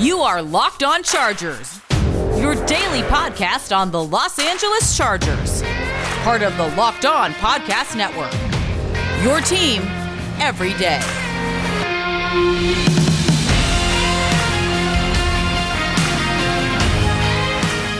You are Locked On Chargers, your daily podcast on the Los Angeles Chargers, part of the Locked On Podcast Network. Your team every day.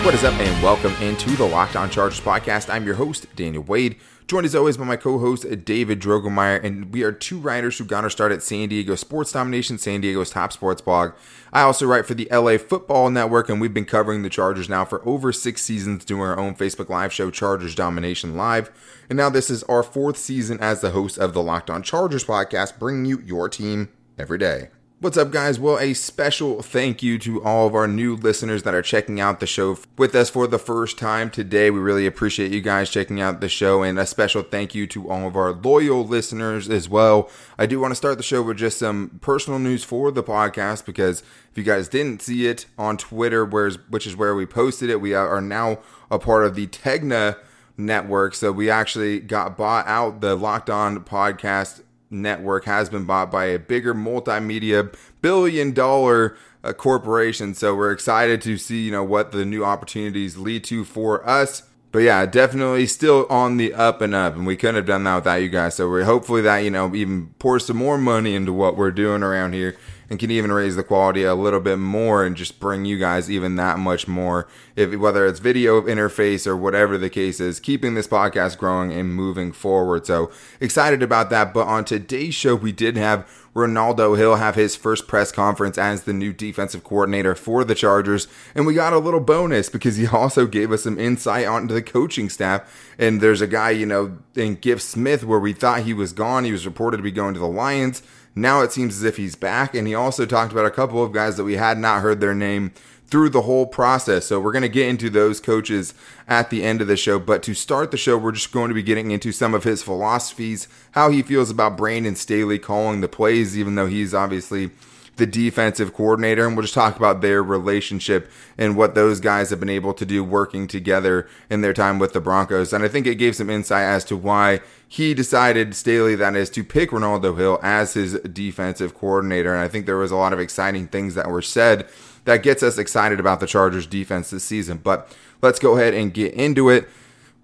What is up, and welcome into the Locked On Chargers podcast. I'm your host, Daniel Wade, joined as always by my co host, David Drogemeyer, and we are two writers who got our start at San Diego Sports Domination, San Diego's top sports blog. I also write for the LA Football Network, and we've been covering the Chargers now for over six seasons doing our own Facebook Live show, Chargers Domination Live. And now this is our fourth season as the host of the Locked On Chargers podcast, bringing you your team every day. What's up, guys? Well, a special thank you to all of our new listeners that are checking out the show with us for the first time today. We really appreciate you guys checking out the show, and a special thank you to all of our loyal listeners as well. I do want to start the show with just some personal news for the podcast because if you guys didn't see it on Twitter, which is where we posted it, we are now a part of the Tegna network. So we actually got bought out the Locked On podcast network has been bought by a bigger multimedia billion dollar uh, corporation. So we're excited to see, you know, what the new opportunities lead to for us. But yeah, definitely still on the up and up, and we couldn't have done that without you guys. So we're hopefully that you know even pour some more money into what we're doing around here and can even raise the quality a little bit more and just bring you guys even that much more. If whether it's video interface or whatever the case is, keeping this podcast growing and moving forward. So excited about that. But on today's show, we did have Renaldo Hill have his first press conference as the new defensive coordinator for the Chargers. And we got a little bonus because he also gave us some insight onto the coaching staff. And there's a guy, you know, in Giff Smith where we thought he was gone. He was reported to be going to the Lions. Now it seems as if he's back, and he also talked about a couple of guys that we had not heard their name through the whole process. So we're going to get into those coaches at the end of the show. But to start the show, we're just going to be getting into some of his philosophies, how he feels about Brandon Staley calling the plays, even though he's obviously the defensive coordinator, and we'll just talk about their relationship and what those guys have been able to do working together in their time with the Broncos. And I think it gave some insight as to why he decided, Staley, that is, to pick Renaldo Hill as his defensive coordinator. And I think there was a lot of exciting things that were said that gets us excited about the Chargers defense this season. But let's go ahead and get into it.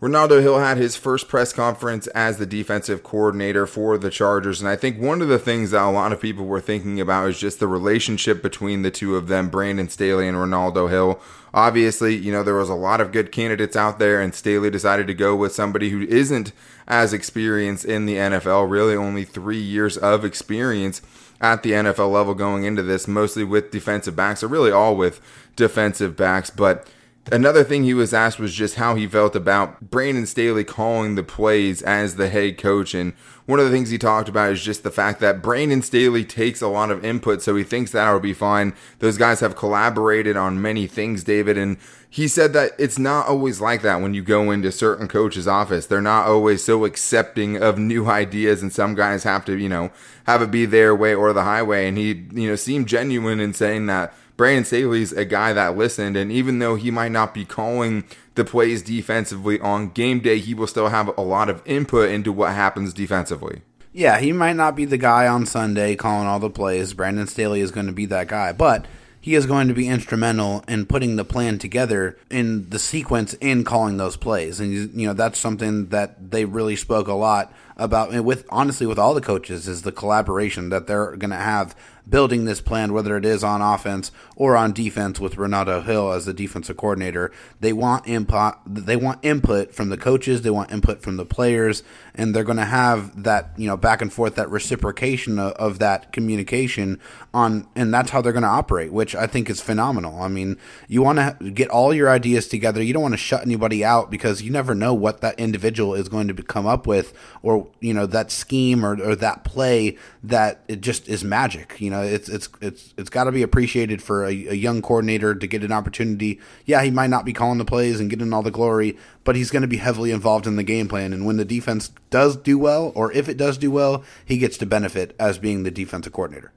Renaldo Hill had his first press conference as the defensive coordinator for the Chargers. And I think one of the things that a lot of people were thinking about is just the relationship between the two of them, Brandon Staley and Renaldo Hill. Obviously, you know, there was a lot of good candidates out there, and Staley decided to go with somebody who isn't as experienced in the NFL, really only three years of experience at the NFL level going into this, mostly with defensive backs, or really all with defensive backs. But Another thing he was asked was just how he felt about Brandon Staley calling the plays as the head coach. And one of the things he talked about is just the fact that Brandon Staley takes a lot of input, so he thinks that'll be fine. Those guys have collaborated on many things, David. And he said that it's not always like that when you go into certain coaches' office. They're not always so accepting of new ideas, and some guys have to, you know, have it be their way or the highway. And he, you know, seemed genuine in saying that Brandon Staley's a guy that listened, and even though he might not be calling the plays defensively on game day, he will still have a lot of input into what happens defensively. Yeah, he might not be the guy on Sunday calling all the plays. Brandon Staley is going to be that guy, but he is going to be instrumental in putting the plan together in the sequence in calling those plays. And you know that's something that they really spoke a lot about with honestly with all the coaches is the collaboration that they're going to have building this plan, whether it is on offense or on defense with Renaldo Hill as the defensive coordinator. They want input. They want input from the coaches. They want input from the players, and they're going to have that you know back and forth, that reciprocation of, of that communication on, and that's how they're going to operate, which I think is phenomenal. I mean, you want to get all your ideas together. You don't want to shut anybody out because you never know what that individual is going to come up with, or you know that scheme or, or that play that it just is magic. You know know, it's it's it's it's got to be appreciated for a, a, young coordinator to get an opportunity. Yeah, he might not be calling the plays and getting all the glory, but he's going to be heavily involved in the game plan. And when the defense does do well, or if it does do well, he gets to benefit as being the defensive coordinator.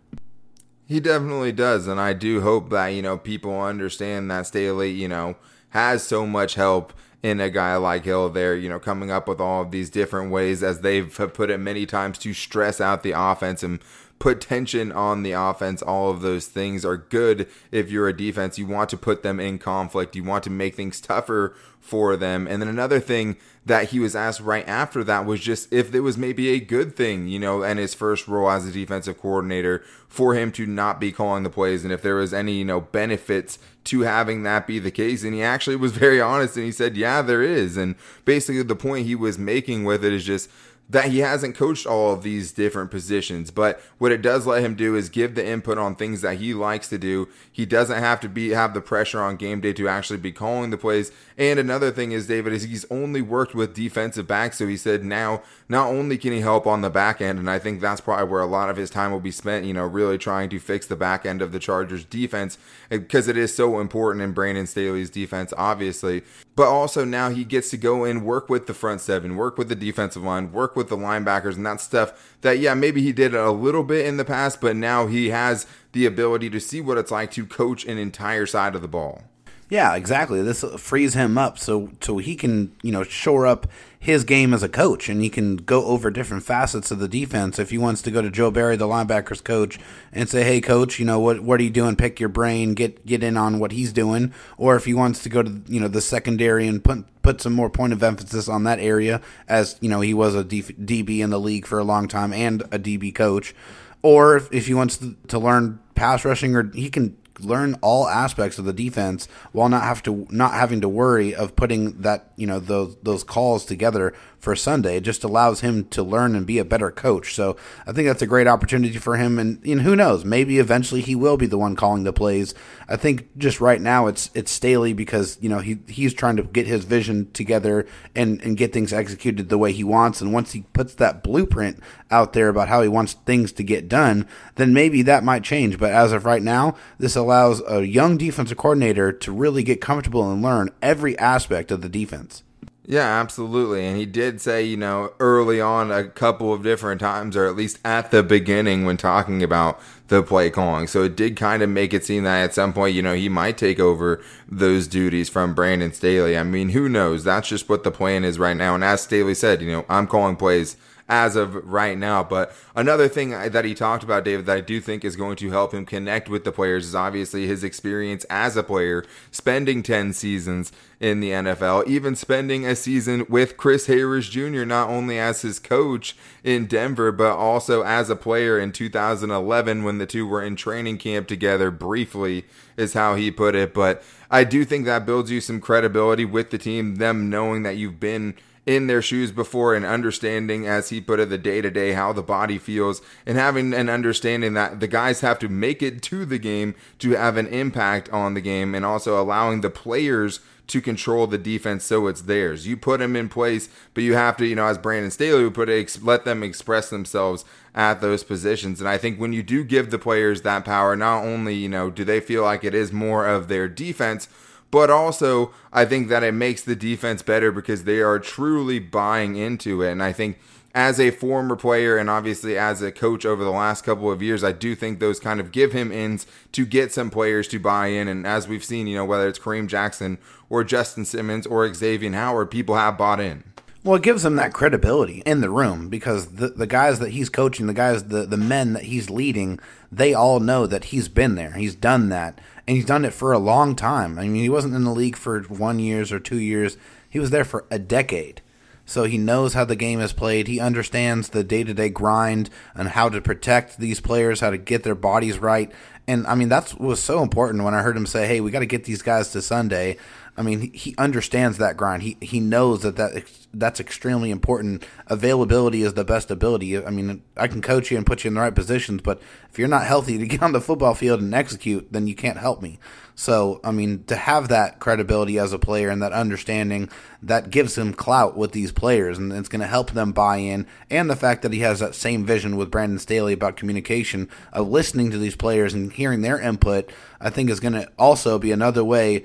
He definitely does, and I do hope that you know people understand that Staley, you know, has so much help in a guy like Hill there, you know, coming up with all of these different ways, as they've put it many times, to stress out the offense and put tension on the offense. All of those things are good if you're a defense. You want to put them in conflict. You want to make things tougher for them. And then another thing that he was asked right after that was just if it was maybe a good thing, you know, and his first role as a defensive coordinator for him to not be calling the plays and if there was any, you know, benefits to having that be the case. And he actually was very honest and he said, yeah, there is. And basically the point he was making with it is just that he hasn't coached all of these different positions, but what it does let him do is give the input on things that he likes to do. He doesn't have to be have the pressure on game day to actually be calling the plays. And another thing is David is he's only worked with defensive backs, so he said now not only can he help on the back end, and I think that's probably where a lot of his time will be spent, you know, really trying to fix the back end of the Chargers defense because it is so important in Brandon Staley's defense, obviously. But also now he gets to go and work with the front seven, work with the defensive line, work with the linebackers and that stuff that yeah maybe he did a little bit in the past but now he has the ability to see what it's like to coach an entire side of the ball yeah, exactly. This frees him up so so he can you know shore up his game as a coach, and he can go over different facets of the defense. If he wants to go to Joe Barry, the linebackers coach, and say, "Hey, coach, you know what what are you doing? Pick your brain, get get in on what he's doing," or if he wants to go to you know the secondary and put put some more point of emphasis on that area, as you know he was a DB in the league for a long time and a DB coach, or if, if he wants to, to learn pass rushing, or he can learn all aspects of the defense while not have to not having to worry of putting that you know those those calls together for Sunday. It just allows him to learn and be a better coach. So I think that's a great opportunity for him. And, and who knows, maybe eventually he will be the one calling the plays. I think just right now it's it's Staley because you know he he's trying to get his vision together and and get things executed the way he wants. And once he puts that blueprint out there about how he wants things to get done, then maybe that might change. But as of right now, this allows a young defensive coordinator to really get comfortable and learn every aspect of the defense. Yeah, absolutely. And he did say, you know, early on a couple of different times, or at least at the beginning when talking about the play calling. So it did kind of make it seem that at some point, you know, he might take over those duties from Brandon Staley. I mean, who knows? That's just what the plan is right now. And as Staley said, you know, I'm calling plays as of right now. But another thing that he talked about, David, that I do think is going to help him connect with the players is obviously his experience as a player, spending 10 seasons in the NFL, even spending a season with Chris Harris Jr., not only as his coach in Denver, but also as a player in 2011 when the two were in training camp together briefly, is how he put it. But I do think that builds you some credibility with the team, them knowing that you've been in their shoes before and understanding, as he put it, the day to day, how the body feels, and having an understanding that the guys have to make it to the game to have an impact on the game, and also allowing the players to control the defense so it's theirs. You put them in place, but you have to, you know, as Brandon Staley would put it, let them express themselves at those positions. And I think when you do give the players that power, not only, you know, do they feel like it is more of their defense, but also I think that it makes the defense better because they are truly buying into it. And I think as a former player and obviously as a coach over the last couple of years, I do think those kind of give him ins to get some players to buy in. And as we've seen, you know, whether it's Kareem Jackson or Justin Simmons or Xavier Howard, people have bought in. Well, it gives him that credibility in the room because the the guys that he's coaching, the guys, the the men that he's leading, they all know that he's been there. He's done that and he's done it for a long time. I mean, he wasn't in the league for one years or two years. He was there for a decade. So he knows how the game is played. He understands the day to day grind and how to protect these players, how to get their bodies right. And I mean, that was so important when I heard him say, "Hey, we got to get these guys to Sunday." I mean, he understands that grind. He he knows that that that's extremely important. Availability is the best ability. I mean, I can coach you and put you in the right positions, but if you're not healthy to get on the football field and execute, then you can't help me. So, I mean, to have that credibility as a player and that understanding, that gives him clout with these players, and it's going to help them buy in. And the fact that he has that same vision with Brandon Staley about communication, of listening to these players and hearing their input, I think is going to also be another way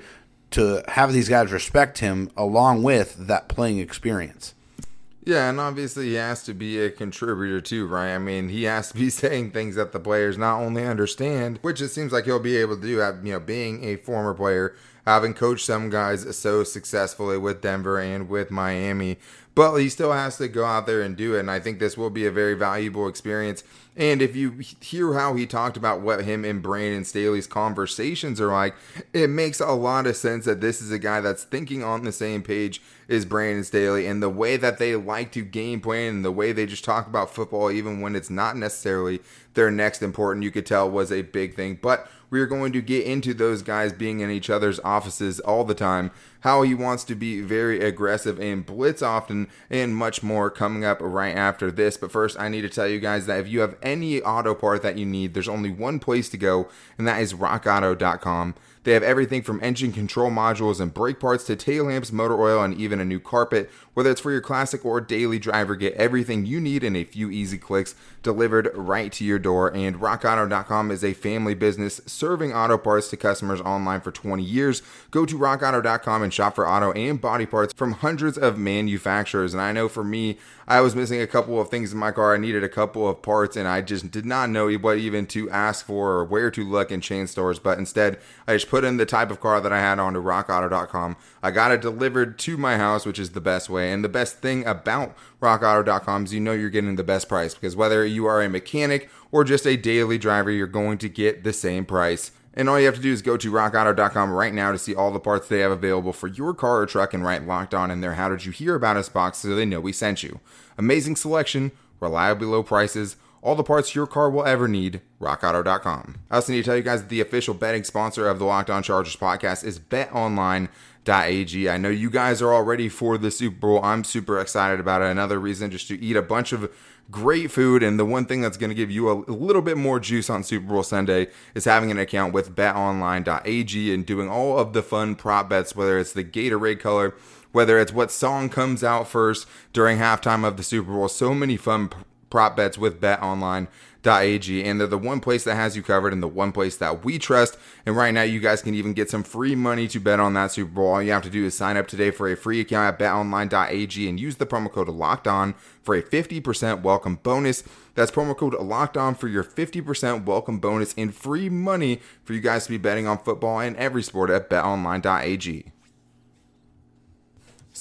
to have these guys respect him along with that playing experience. Yeah, and obviously he has to be a contributor too, right? I mean, he has to be saying things that the players not only understand, which it seems like he'll be able to do, you know, being a former player having coached some guys so successfully with Denver and with Miami. But he still has to go out there and do it. And I think this will be a very valuable experience. And if you hear how he talked about what him and Brandon Staley's conversations are like, it makes a lot of sense that this is a guy that's thinking on the same page as Brandon Staley and the way that they like to game plan and the way they just talk about football, even when it's not necessarily their next important, you could tell was a big thing. But we're going to get into those guys being in each other's offices all the time, how he wants to be very aggressive and blitz often, and much more coming up right after this. But first, I need to tell you guys that if you have any auto part that you need, there's only one place to go, and that is rockauto.com. They have everything from engine control modules and brake parts to tail lamps, motor oil, and even a new carpet. Whether it's for your classic or daily driver, get everything you need in a few easy clicks delivered right to your door. And RockAuto.com is a family business serving auto parts to customers online for 20 years. Go to RockAuto.com and shop for auto and body parts from hundreds of manufacturers. And I know for me, I was missing a couple of things in my car. I needed a couple of parts, and I just did not know what even to ask for or where to look in chain stores. But instead, I just put in the type of car that I had onto RockAuto.com. I got it delivered to my house, which is the best way. And the best thing about rockauto.com is you know you're getting the best price because whether you are a mechanic or just a daily driver, you're going to get the same price. And all you have to do is go to rockauto.com right now to see all the parts they have available for your car or truck and write locked on in there. How did you hear about us box so they know we sent you? Amazing selection, reliably low prices, all the parts your car will ever need. RockAuto.com. I also need to tell you guys that the official betting sponsor of the Locked On Chargers podcast is BetOnline ag. I know you guys are all ready for the Super Bowl. I'm super excited about it. Another reason just to eat a bunch of great food. And the one thing that's going to give you a, little bit more juice on Super Bowl Sunday is having an account with betonline.ag and doing all of the fun prop bets, whether it's the Gatorade color, whether it's what song comes out first during halftime of the Super Bowl. So many fun prop bets with betonline.ag ag and they're the one place that has you covered and the one place that we trust. And right now you guys can even get some free money to bet on that super bowl. All you have to do is sign up today for a free account at betonline.ag and use the promo code locked on for a 50% welcome bonus. That's promo code locked on for your 50% welcome bonus and free money for you guys to be betting on football and every sport at betonline.ag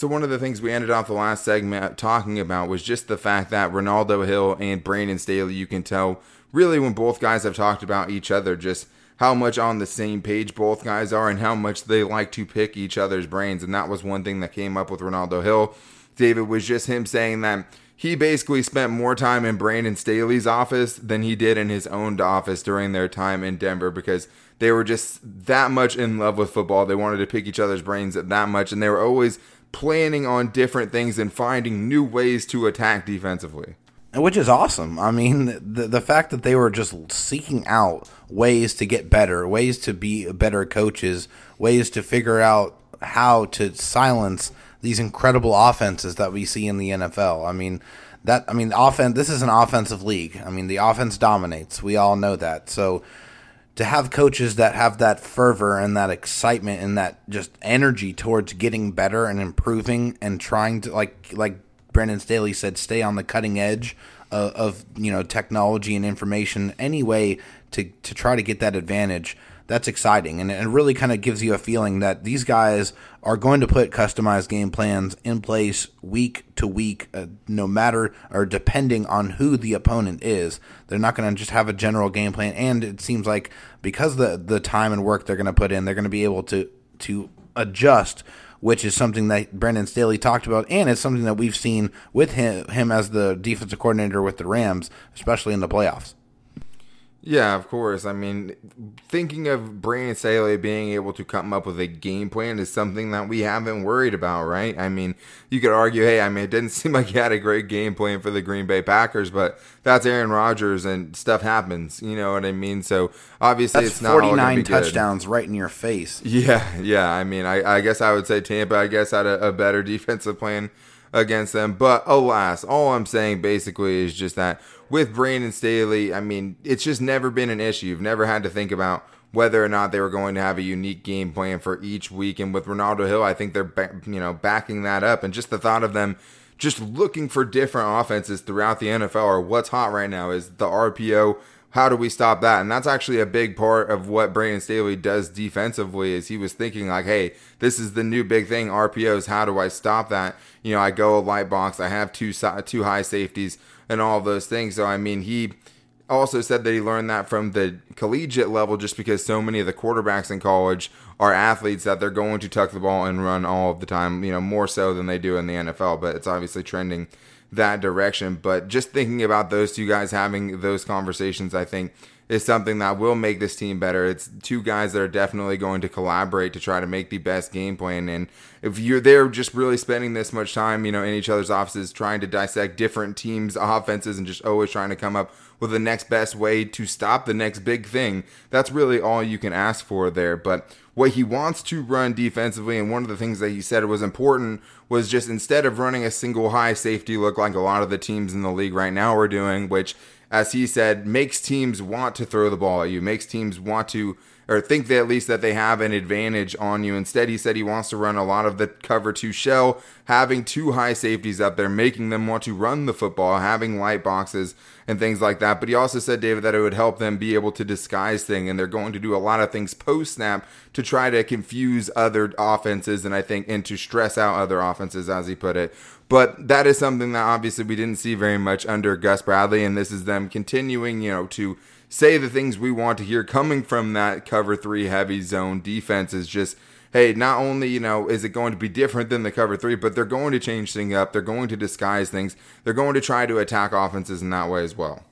so one of the things we ended off the last segment talking about was just the fact that Renaldo Hill and Brandon Staley, you can tell really when both guys have talked about each other, just how much on the same page both guys are and how much they like to pick each other's brains. And that was one thing that came up with Renaldo Hill. David was just him saying that he basically spent more time in Brandon Staley's office than he did in his own office during their time in Denver because they were just that much in love with football. They wanted to pick each other's brains that much, and they were always planning on different things and finding new ways to attack defensively. Which is awesome. I mean, the the fact that they were just seeking out ways to get better, ways to be better coaches, ways to figure out how to silence these incredible offenses that we see in the NFL. I mean, that I mean, offense. This is an offensive league. I mean, the offense dominates. We all know that. So to have coaches that have that fervor and that excitement and that just energy towards getting better and improving and trying to like like Brandon Staley said, stay on the cutting edge of, of you know technology and information anyway to to try to get that advantage that's exciting and it really kind of gives you a feeling that these guys are going to put customized game plans in place week to week uh, no matter or depending on who the opponent is they're not going to just have a general game plan and it seems like because the the time and work they're going to put in they're going to be able to to adjust which is something that Brandon Staley talked about, and it's something that we've seen with him, him as the defensive coordinator with the Rams, especially in the playoffs. Yeah, of course. I mean, thinking of Brandon Staley being able to come up with a game plan is something that we haven't worried about, right? I mean, you could argue, hey, I mean, it didn't seem like he had a great game plan for the Green Bay Packers, but that's Aaron Rodgers and stuff happens. You know what I mean? So obviously, that's it's not 49 touchdowns right in your face. Yeah, yeah. I mean, I, I guess I would say Tampa, I guess, had a, a better defensive plan against them. But alas, all I'm saying basically is just that with Brandon Staley, I mean, it's just never been an issue. You've never had to think about whether or not they were going to have a unique game plan for each week. And with Renaldo Hill, I think they're you know backing that up. And just the thought of them just looking for different offenses throughout the NFL or what's hot right now is the RPO how do we stop that? And that's actually a big part of what Brandon Staley does defensively is he was thinking like, hey, this is the new big thing, RPOs. How do I stop that? You know, I go a light box. I have two two high safeties and all those things. So I mean, he also said that he learned that from the collegiate level just because so many of the quarterbacks in college are athletes that they're going to tuck the ball and run all of the time, you know, more so than they do in the NFL, but it's obviously trending that direction. But just thinking about those two guys having those conversations, I think is something that will make this team better. It's two guys that are definitely going to collaborate to try to make the best game plan. And if you're there just really spending this much time, you know, in each other's offices trying to dissect different teams' offenses and just always trying to come up with the next best way to stop the next big thing, that's really all you can ask for there. But what he wants to run defensively, and one of the things that he said was important was just instead of running a single high safety look like a lot of the teams in the league right now are doing, which as he said, makes teams want to throw the ball at you, makes teams want to or think that at least that they have an advantage on you. Instead, he said he wants to run a lot of the cover two shell, having two high safeties up there, making them want to run the football, having light boxes and things like that. But he also said, David, that it would help them be able to disguise things, and they're going to do a lot of things post snap to try to confuse other offenses, and I think and to stress out other offenses, as he put it. But that is something that obviously we didn't see very much under Gus Bradley, and this is them continuing, you know, to say the things we want to hear coming from that cover three heavy zone defense is just hey, not only, you know, is it going to be different than the cover three, but they're going to change things up. They're going to disguise things. They're going to try to attack offenses in that way as well.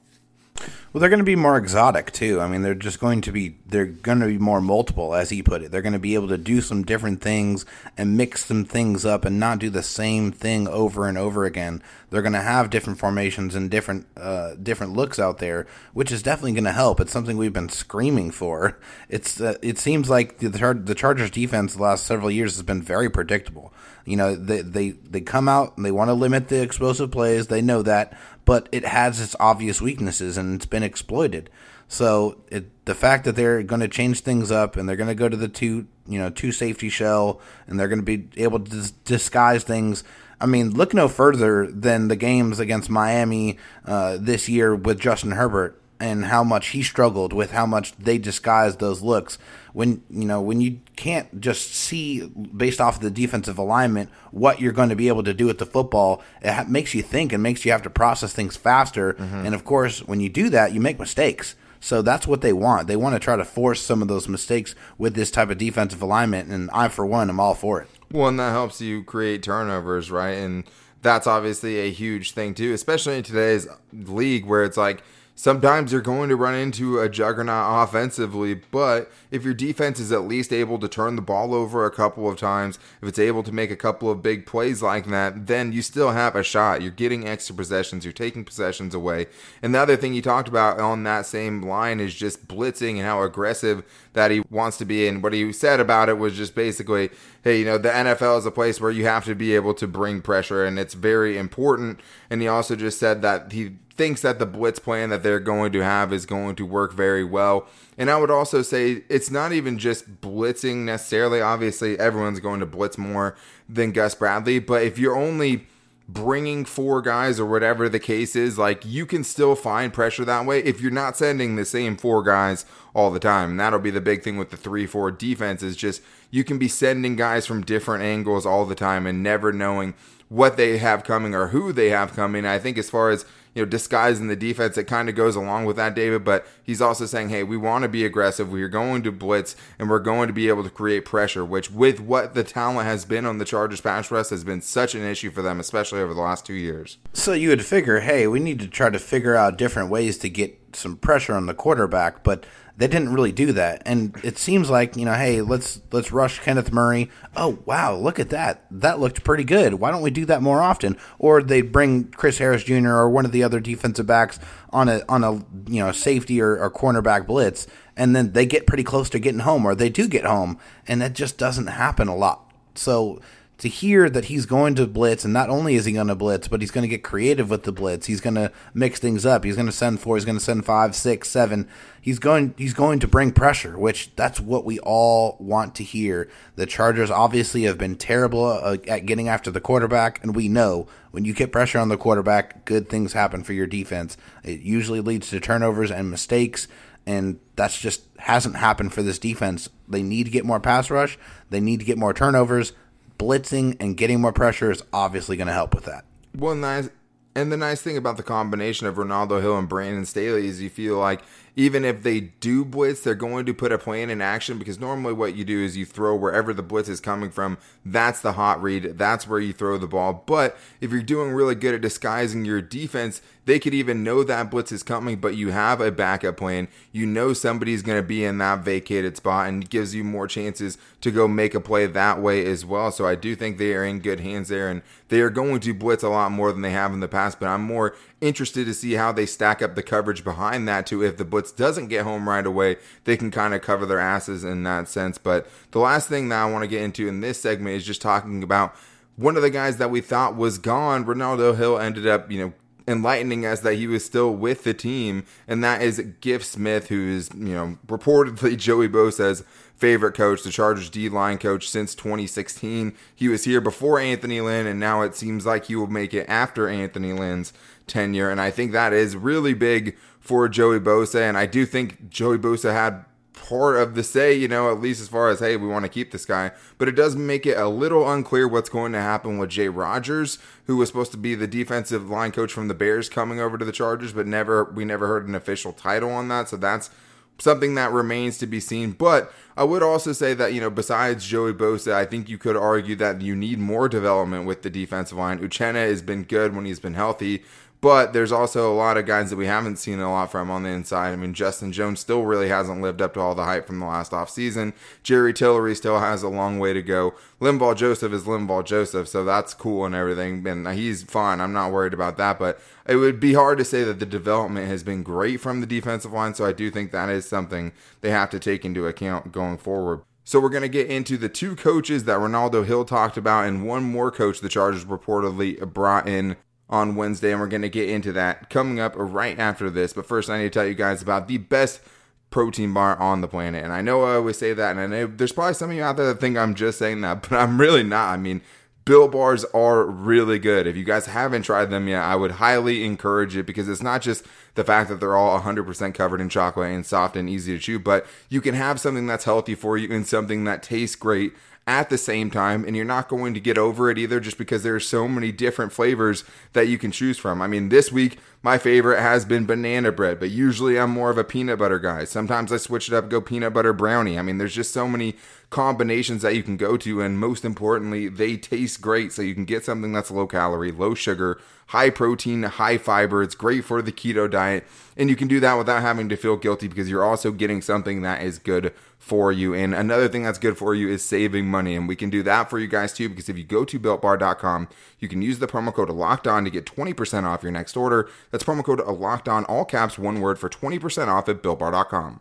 Well, they're going to be more exotic too. I mean, they're just going to be they're going to be more multiple, as he put it. They're going to be able to do some different things and mix some things up and not do the same thing over and over again. They're going to have different formations and different uh, different looks out there, which is definitely going to help. It's something we've been screaming for. It's uh, it seems like the the Chargers defense the last several years has been very predictable. You know, they they they come out and they want to limit the explosive plays. They know that, but it has its obvious weaknesses and it's been exploited. So it, the fact that they're going to change things up and they're going to go to the two, you know, two safety shell and they're going to be able to dis- disguise things. I mean, look no further than the games against Miami uh, this year with Justin Herbert and how much he struggled with how much they disguised those looks. When you know when you can't just see based off of the defensive alignment what you're going to be able to do with the football it ha- makes you think and makes you have to process things faster. Mm-hmm. and of course when you do that you make mistakes. So that's what they want. They want to try to force some of those mistakes with this type of defensive alignment and i for one am all for it. Well and that helps you create turnovers right? And that's obviously a huge thing too especially in today's league where it's like Sometimes you're going to run into a juggernaut offensively, but if your defense is at least able to turn the ball over a couple of times, if it's able to make a couple of big plays like that, then you still have a shot. You're getting extra possessions, you're taking possessions away. And the other thing you talked about on that same line is just blitzing and how aggressive that he wants to be. And what he said about it was just basically, hey, you know, the NFL is a place where you have to be able to bring pressure, and it's very important. And he also just said that he thinks that the blitz plan that they're going to have is going to work very well. And I would also say it's not even just blitzing necessarily. Obviously, everyone's going to blitz more than Gus Bradley, but if you're only bringing four guys or whatever the case is, like you can still find pressure that way if you're not sending the same four guys all the time. And that'll be the big thing with the 3 4 defense is just you can be sending guys from different angles all the time and never knowing what they have coming or who they have coming. I think as far as you know, disguising the defense. It kind of goes along with that, David. But he's also saying, hey, we want to be aggressive. We're going to blitz, and we're going to be able to create pressure. Which, with what the talent has been on the Chargers pass rush, has been such an issue for them, especially over the last two years. So you would figure, hey, we need to try to figure out different ways to get some pressure on the quarterback, but they didn't really do that. And it seems like, you know, hey, let's let's rush Kenneth Murray. Oh, wow, look at that. That looked pretty good. Why don't we do that more often? Or they bring Chris Harris Jr. or one of the other defensive backs on a on a you know safety or, or cornerback blitz, and then they get pretty close to getting home, or they do get home, and that just doesn't happen a lot. So to hear that he's going to blitz, and not only is he going to blitz, but he's going to get creative with the blitz. He's going to mix things up. He's going to send four. He's going to send five, six, seven. He's going. He's going to bring pressure, which that's what we all want to hear. The Chargers obviously have been terrible uh, at getting after the quarterback, and we know when you get pressure on the quarterback, good things happen for your defense. It usually leads to turnovers and mistakes and that's just hasn't happened for this defense. They need to get more pass rush. They need to get more turnovers blitzing and getting more pressure is obviously going to help with that. Well, nice. And the nice thing about the combination of Renaldo Hill and Brandon Staley is you feel like even if they do blitz, they're going to put a plan in action because normally what you do is you throw wherever the blitz is coming from. That's the hot read. That's where you throw the ball. But if you're doing really good at disguising your defense, they could even know that blitz is coming, but you have a backup plan. You know somebody's going to be in that vacated spot and gives you more chances to go make a play that way as well. So I do think they are in good hands there and they are going to blitz a lot more than they have in the past, but I'm more interested to see how they stack up the coverage behind that too. If the blitz doesn't get home right away, they can kind of cover their asses in that sense. But the last thing that I want to get into in this segment is just talking about one of the guys that we thought was gone. Renaldo Hill ended up, you know, enlightening us that he was still with the team, and that is Giff Smith, who is, you know, reportedly Joey Bosa's favorite coach, the Chargers D line coach since 2016. He was here before Anthony Lynn, and now it seems like he will make it after Anthony Lynn's tenure. And I think that is really big for Joey Bosa. And I do think Joey Bosa had part of the say, you know, at least as far as, hey, we want to keep this guy. But it does make it a little unclear what's going to happen with Jay Rodgers, who was supposed to be the defensive line coach from the Bears coming over to the Chargers, but never we never heard an official title on that. So that's something that remains to be seen. But I would also say that, you know, besides Joey Bosa, I think you could argue that you need more development with the defensive line. Uchenna has been good when he's been healthy, but there's also a lot of guys that we haven't seen a lot from on the inside. I mean, Justin Jones still really hasn't lived up to all the hype from the last offseason. Jerry Tillery still has a long way to go. Linval Joseph is Linval Joseph, so that's cool and everything. And he's fine. I'm not worried about that. But it would be hard to say that the development has been great from the defensive line. So I do think that is something they have to take into account going forward. So we're going to get into the two coaches that Renaldo Hill talked about and one more coach the Chargers reportedly brought in on Wednesday, and we're going to get into that coming up right after this. But first, I need to tell you guys about the best protein bar on the planet. And I know I always say that, and I know there's probably some of you out there that think I'm just saying that, but I'm really not. I mean, Built bars are really good. If you guys haven't tried them yet, I would highly encourage it because it's not just the fact that they're all 100% covered in chocolate and soft and easy to chew, but you can have something that's healthy for you and something that tastes great at the same time and you're not going to get over it either just because there are so many different flavors that you can choose from. I mean, this week my favorite has been banana bread, but usually I'm more of a peanut butter guy. Sometimes I switch it up, go peanut butter brownie. I mean, there's just so many combinations that you can go to and most importantly, they taste great so you can get something that's low calorie, low sugar, high protein, high fiber. It's great for the keto diet and you can do that without having to feel guilty because you're also getting something that is good for you. And another thing that's good for you is saving money. And we can do that for you guys too, because if you go to builtbar.com, you can use the promo code locked on to get 20% off your next order. That's promo code locked on, all caps, one word for 20% off at builtbar.com.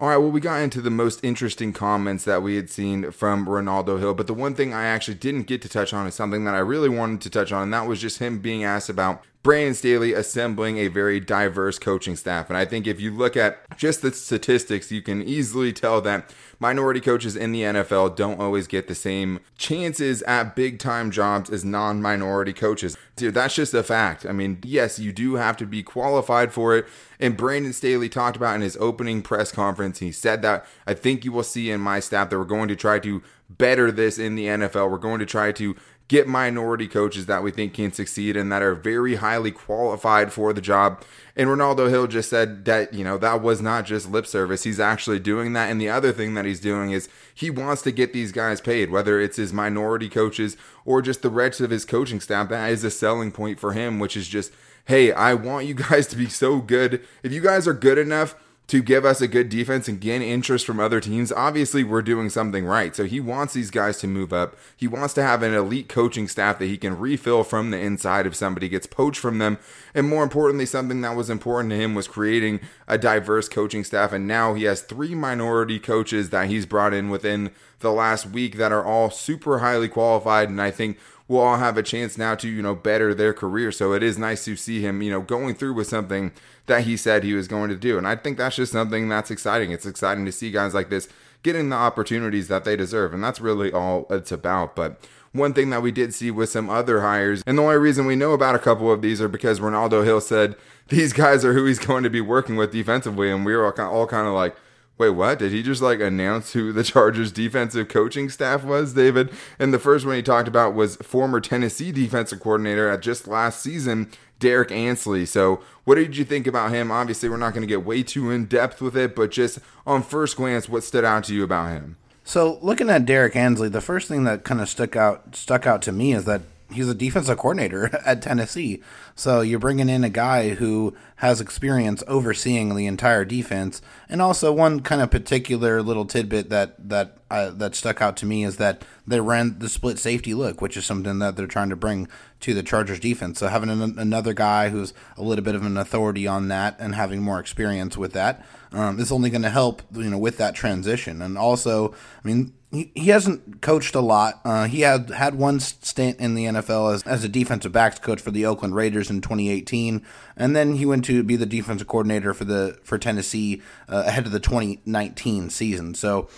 All right, well, we got into the most interesting comments that we had seen from Renaldo Hill, but the one thing I actually didn't get to touch on is something that I really wanted to touch on, and that was just him being asked about Brandon Staley assembling a very diverse coaching staff. And I think if you look at just the statistics, you can easily tell that minority coaches in the NFL don't always get the same chances at big time jobs as non minority coaches. Dude, that's just a fact. I mean, yes, you do have to be qualified for it. And Brandon Staley talked about in his opening press conference, he said that I think you will see in my staff that we're going to try to better this in the NFL. We're going to try to get minority coaches that we think can succeed and that are very highly qualified for the job. And Renaldo Hill just said that, you know, that was not just lip service. He's actually doing that. And the other thing that he's doing is he wants to get these guys paid, whether it's his minority coaches or just the rest of his coaching staff. That is a selling point for him, which is just, hey, I want you guys to be so good. If you guys are good enough, to give us a good defense and gain interest from other teams, obviously we're doing something right. So he wants these guys to move up. He wants to have an elite coaching staff that he can refill from the inside if somebody gets poached from them. And more importantly, something that was important to him was creating a diverse coaching staff. And now he has three minority coaches that he's brought in within the last week that are all super highly qualified. And I think will all have a chance now to, you know, better their career. So it is nice to see him, you know, going through with something that he said he was going to do. And I think that's just something that's exciting. It's exciting to see guys like this getting the opportunities that they deserve. And that's really all it's about. But one thing that we did see with some other hires, and the only reason we know about a couple of these are because Renaldo Hill said these guys are who he's going to be working with defensively. And we were all kind of like, Wait, what? Did he just like announce who the Chargers defensive coaching staff was, David? And the first one he talked about was former Tennessee defensive coordinator at just last season, Derek Ansley. So, what did you think about him? Obviously, we're not going to get way too in depth with it, but just on first glance, what stood out to you about him? So, looking at Derek Ansley, the first thing that kind of stuck out stuck out to me is that he's a defensive coordinator at Tennessee. So you're bringing in a guy who has experience overseeing the entire defense. And also one kind of particular little tidbit that that uh, that stuck out to me is that they ran the split safety look, which is something that they're trying to bring to the Chargers defense. So having an, another guy who's a little bit of an authority on that and having more experience with that um, is only going to help you know with that transition. And also, I mean, he, he hasn't coached a lot. Uh, he had had one stint in the NFL as, as a defensive backs coach for the Oakland Raiders in 2018, and then he went to be the defensive coordinator for the for Tennessee uh, ahead of the 2019 season. So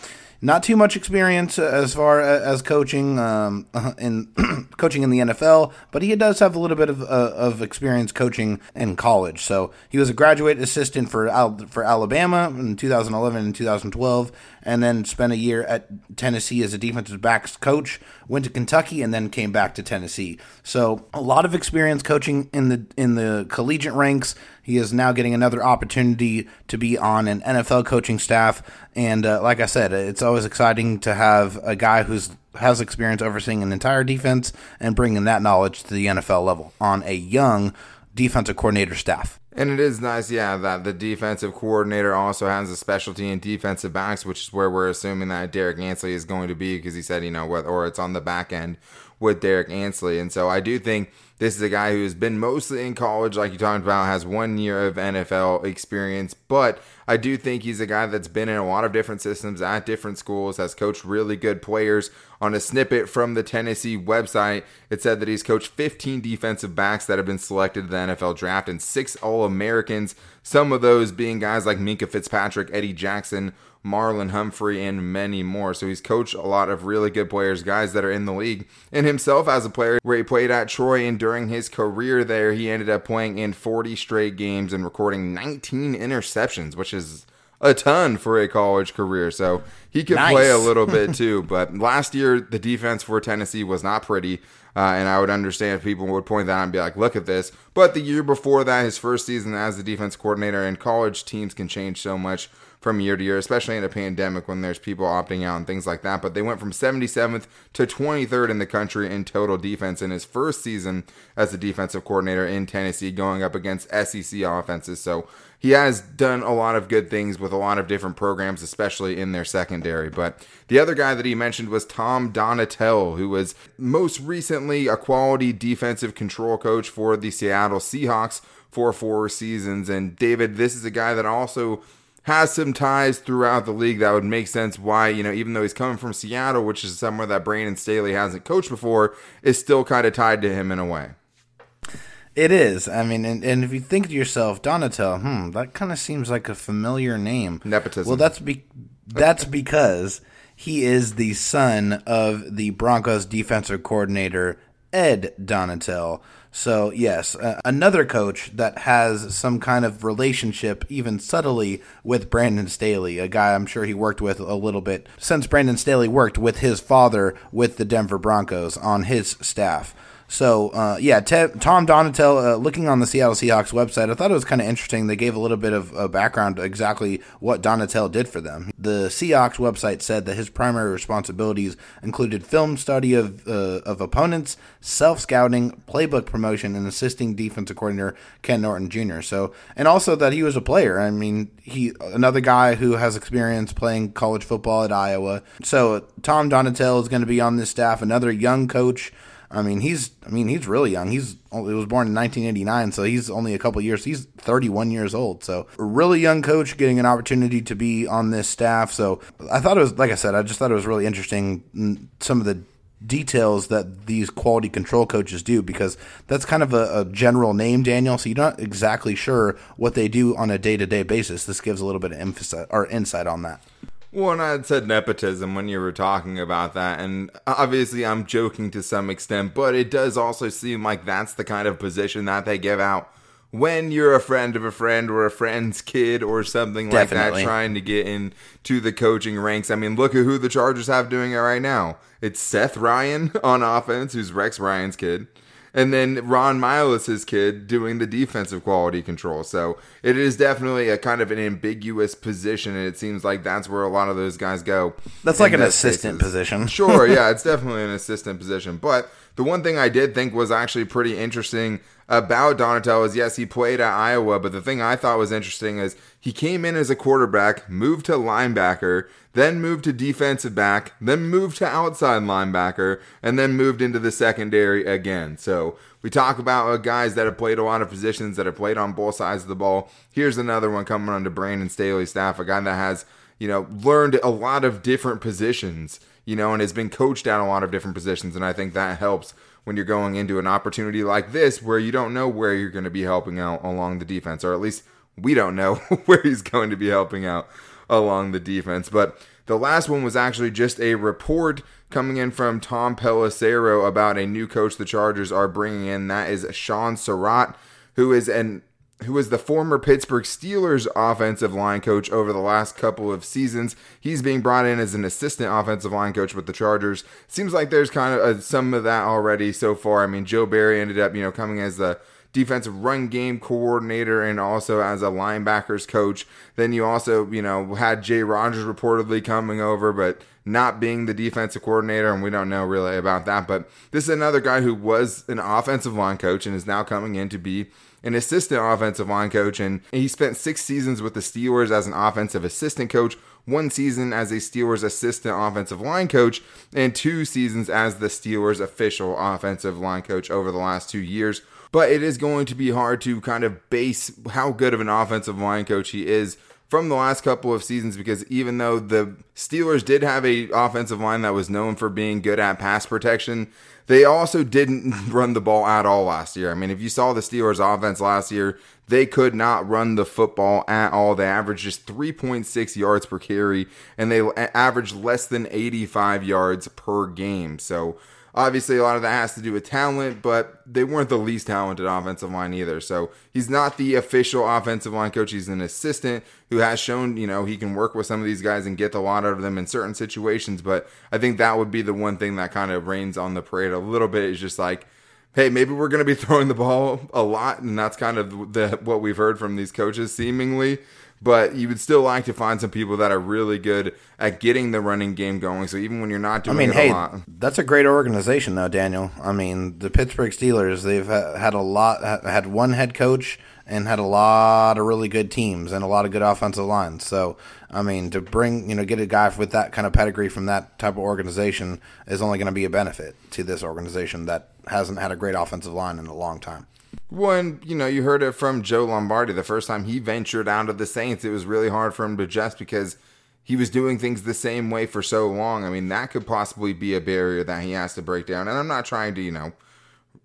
not too much experience as far as coaching um, in coaching in the NFL, but he does have a little bit of, uh, of experience coaching in college. So he was a graduate assistant for Al- for Alabama in 2011 and 2012, and then spent a year at Tennessee as a defensive backs coach. Went to Kentucky and then came back to Tennessee. So a lot of experience coaching in the in the collegiate ranks. He is now getting another opportunity to be on an NFL coaching staff, and uh, like I said, it's always exciting to have a guy who's has experience overseeing an entire defense and bringing that knowledge to the NFL level on a young defensive coordinator staff. And it is nice, yeah, that the defensive coordinator also has a specialty in defensive backs, which is where we're assuming that Derek Ansley is going to be because he said, you know, what, or it's on the back end with Derek Ansley. And so I do think this is a guy who's been mostly in college, like you talked about, has one year of NFL experience, but I do think he's a guy that's been in a lot of different systems at different schools, has coached really good players. On a snippet from the Tennessee website, it said that he's coached 15 defensive backs that have been selected to the NFL draft and six All Americans, some of those being guys like Minkah Fitzpatrick, Eddie Jackson, Marlon Humphrey, and many more. So he's coached a lot of really good players, guys that are in the league. And himself as a player, where he played at Troy, and during his career there, he ended up playing in 40 straight games and recording 19 interceptions, which is a ton for a college career. So he could nice. play a little bit too. But last year, the defense for Tennessee was not pretty. Uh, and I would understand if people would point that out and be like, look at this. But the year before that, his first season as the defense coordinator, in college teams can change so much from year to year, especially in a pandemic when there's people opting out and things like that. But they went from 77th to 23rd in the country in total defense in his first season as a defensive coordinator in Tennessee, going up against SEC offenses. So he has done a lot of good things with a lot of different programs, especially in their secondary. But the other guy that he mentioned was Tom Donatell, who was most recently a quality defensive control coach for the Seattle Seahawks for four seasons. And David, this is a guy that also has some ties throughout the league that would make sense why, you know, even though he's coming from Seattle, which is somewhere that Brandon Staley hasn't coached before, is still kind of tied to him in a way. It is. I mean, and, and if you think to yourself, Donatell, hmm, that kind of seems like a familiar name. Nepotism. Well, that's be- that's because he is the son of the Broncos defensive coordinator Ed Donatell. So, yes, uh, another coach that has some kind of relationship, even subtly, with Brandon Staley, a guy I'm sure he worked with a little bit since Brandon Staley worked with his father with the Denver Broncos on his staff. So uh, yeah, Te- Tom Donatell, uh, looking on the Seattle Seahawks website, I thought it was kind of interesting. They gave a little bit of uh, background exactly what Donatell did for them. The Seahawks website said that his primary responsibilities included film study of uh, of opponents, self scouting, playbook promotion, and assisting defensive coordinator Ken Norton Jr. So, and also that he was a player. I mean, he another guy who has experience playing college football at Iowa. So Tom Donatell is going to be on this staff, another young coach I mean, he's I mean he's really young. He's he was born in 1989, so he's only a couple years. He's 31 years old, so really young coach getting an opportunity to be on this staff. So I thought it was like I said, I just thought it was really interesting mm, some of the details that these quality control coaches do because that's kind of a, a general name, Daniel. So you're not exactly sure what they do on a day to day basis. This gives a little bit of emphasis or insight on that. Well, and I had said nepotism when you were talking about that, and obviously I'm joking to some extent, but it does also seem like that's the kind of position that they give out when you're a friend of a friend or a friend's kid or something Definitely. like that trying to get into the coaching ranks. I mean, look at who the Chargers have doing it right now. It's Seth Ryan on offense, who's Rex Ryan's kid and then Ron Milus, kid, doing the defensive quality control. So it is definitely a kind of an ambiguous position, and it seems like that's where a lot of those guys go. That's like an assistant cases. position. sure, yeah, it's definitely an assistant position. But the one thing I did think was actually pretty interesting about Donatell is yes, he played at Iowa, but the thing I thought was interesting is he came in as a quarterback, moved to linebacker, then moved to defensive back, then moved to outside linebacker, and then moved into the secondary again. So we talk about uh, guys that have played a lot of positions that have played on both sides of the ball. Here's another one coming onto Brandon Staley's staff, a guy that has, you know, learned a lot of different positions, you know, and has been coached at a lot of different positions. And I think that helps when you're going into an opportunity like this where you don't know where you're going to be helping out along the defense, or at least we don't know where he's going to be helping out along the defense. But the last one was actually just a report coming in from Tom Pelissero about a new coach the Chargers are bringing in. That is Shaun Sarrett, who is an who was the former Pittsburgh Steelers offensive line coach over the last couple of seasons. He's being brought in as an assistant offensive line coach with the Chargers. Seems like there's kind of a, some of that already so far. I mean, Joe Barry ended up, you know, coming as the defensive run game coordinator and also as a linebackers coach. Then you also, you know, had Jay Rodgers reportedly coming over, but not being the defensive coordinator, and we don't know really about that. But this is another guy who was an offensive line coach and is now coming in to be an assistant offensive line coach. And he spent six seasons with the Steelers as an offensive assistant coach, one season as a Steelers assistant offensive line coach, and two seasons as the Steelers official offensive line coach over the last two years but it is going to be hard to kind of base how good of an offensive line coach he is from the last couple of seasons because even though the Steelers did have a offensive line that was known for being good at pass protection, they also didn't run the ball at all last year. I mean, if you saw the Steelers offense last year, they could not run the football at all. They averaged just 3.6 yards per carry and they averaged less than 85 yards per game. So Obviously, a lot of that has to do with talent, but they weren't the least talented offensive line either. So he's not the official offensive line coach. He's an assistant who has shown, you know, he can work with some of these guys and get a lot out of them in certain situations. But I think that would be the one thing that kind of rains on the parade a little bit is just like, hey, maybe we're going to be throwing the ball a lot. And that's kind of the, what we've heard from these coaches seemingly but you would still like to find some people that are really good at getting the running game going. So even when you're not doing I mean, hey, lot, that's a great organization, though, Daniel. I mean, the Pittsburgh Steelers they've had a lot, had one head coach and had a lot of really good teams and a lot of good offensive lines. So, I mean, to bring, you know, get a guy with that kind of pedigree from that type of organization is only going to be a benefit to this organization that hasn't had a great offensive line in a long time. When you know you heard it from Joe Lombardi the first time he ventured out of the Saints, it was really hard for him to adjust because he was doing things the same way for so long. I mean, that could possibly be a barrier that he has to break down. And I'm not trying to, you know,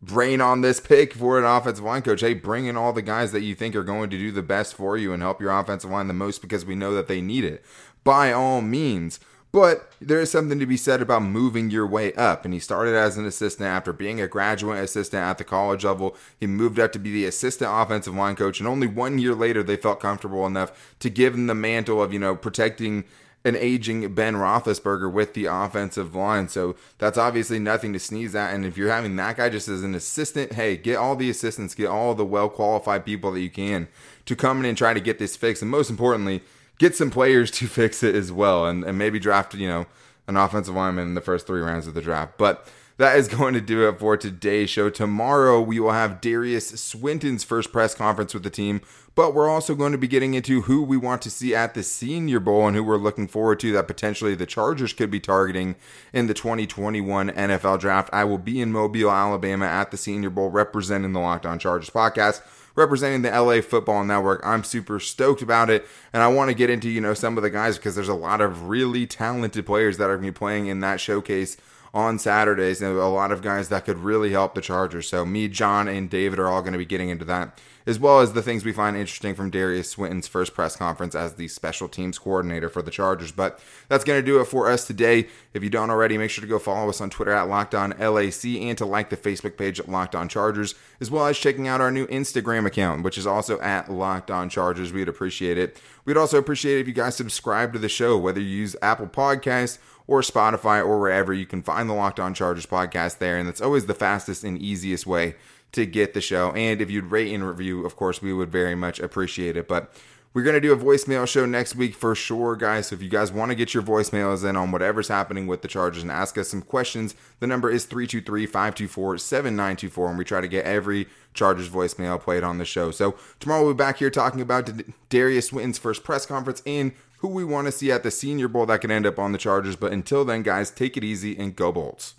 rain on this pick for an offensive line coach. Hey, bring in all the guys that you think are going to do the best for you and help your offensive line the most because we know that they need it. By all means. But there is something to be said about moving your way up. And he started as an assistant after being a graduate assistant at the college level. He moved up to be the assistant offensive line coach. And only one year later, they felt comfortable enough to give him the mantle of, you know, protecting an aging Ben Roethlisberger with the offensive line. So that's obviously nothing to sneeze at. And if you're having that guy just as an assistant, hey, get all the assistants, get all the well qualified people that you can to come in and try to get this fixed. And most importantly, get some players to fix it as well. And, and maybe draft, you know, an offensive lineman in the first three rounds of the draft. But that is going to do it for today's show. Tomorrow, we will have Derius Swinton's first press conference with the team, but we're also going to be getting into who we want to see at the Senior Bowl and who we're looking forward to that potentially the Chargers could be targeting in the 2021 NFL Draft. I will be in Mobile, Alabama at the Senior Bowl representing the Locked On Chargers podcast representing the LA Football Network. I'm super stoked about it, and I want to get into you know some of the guys because there's a lot of really talented players that are going to be playing in that showcase on Saturdays. And a lot of guys that could really help the Chargers. So me, John, and David are all going to be getting into that, as well as the things we find interesting from Derius Swinton's first press conference as the special teams coordinator for the Chargers. But that's going to do it for us today. If you don't already, make sure to go follow us on Twitter at Locked On LAC and to like the Facebook page at Locked On Chargers, as well as checking out our new Instagram account, which is also at Locked On Chargers. We'd appreciate it. We'd also appreciate it if you guys subscribe to the show, whether you use Apple Podcasts or Spotify or wherever you can find the Locked On Chargers podcast there. And that's always the fastest and easiest way to get the show. And if you'd rate and review, of course, we would very much appreciate it. But we're going to do a voicemail show next week for sure, guys. So if you guys want to get your voicemails in on whatever's happening with the Chargers and ask us some questions, the number is 323 524 7924. And we try to get every Chargers voicemail played on the show. So tomorrow we'll be back here talking about Derius Swinton's first press conference and who we want to see at the Senior Bowl that could end up on the Chargers. But until then, guys, take it easy and go Bolts.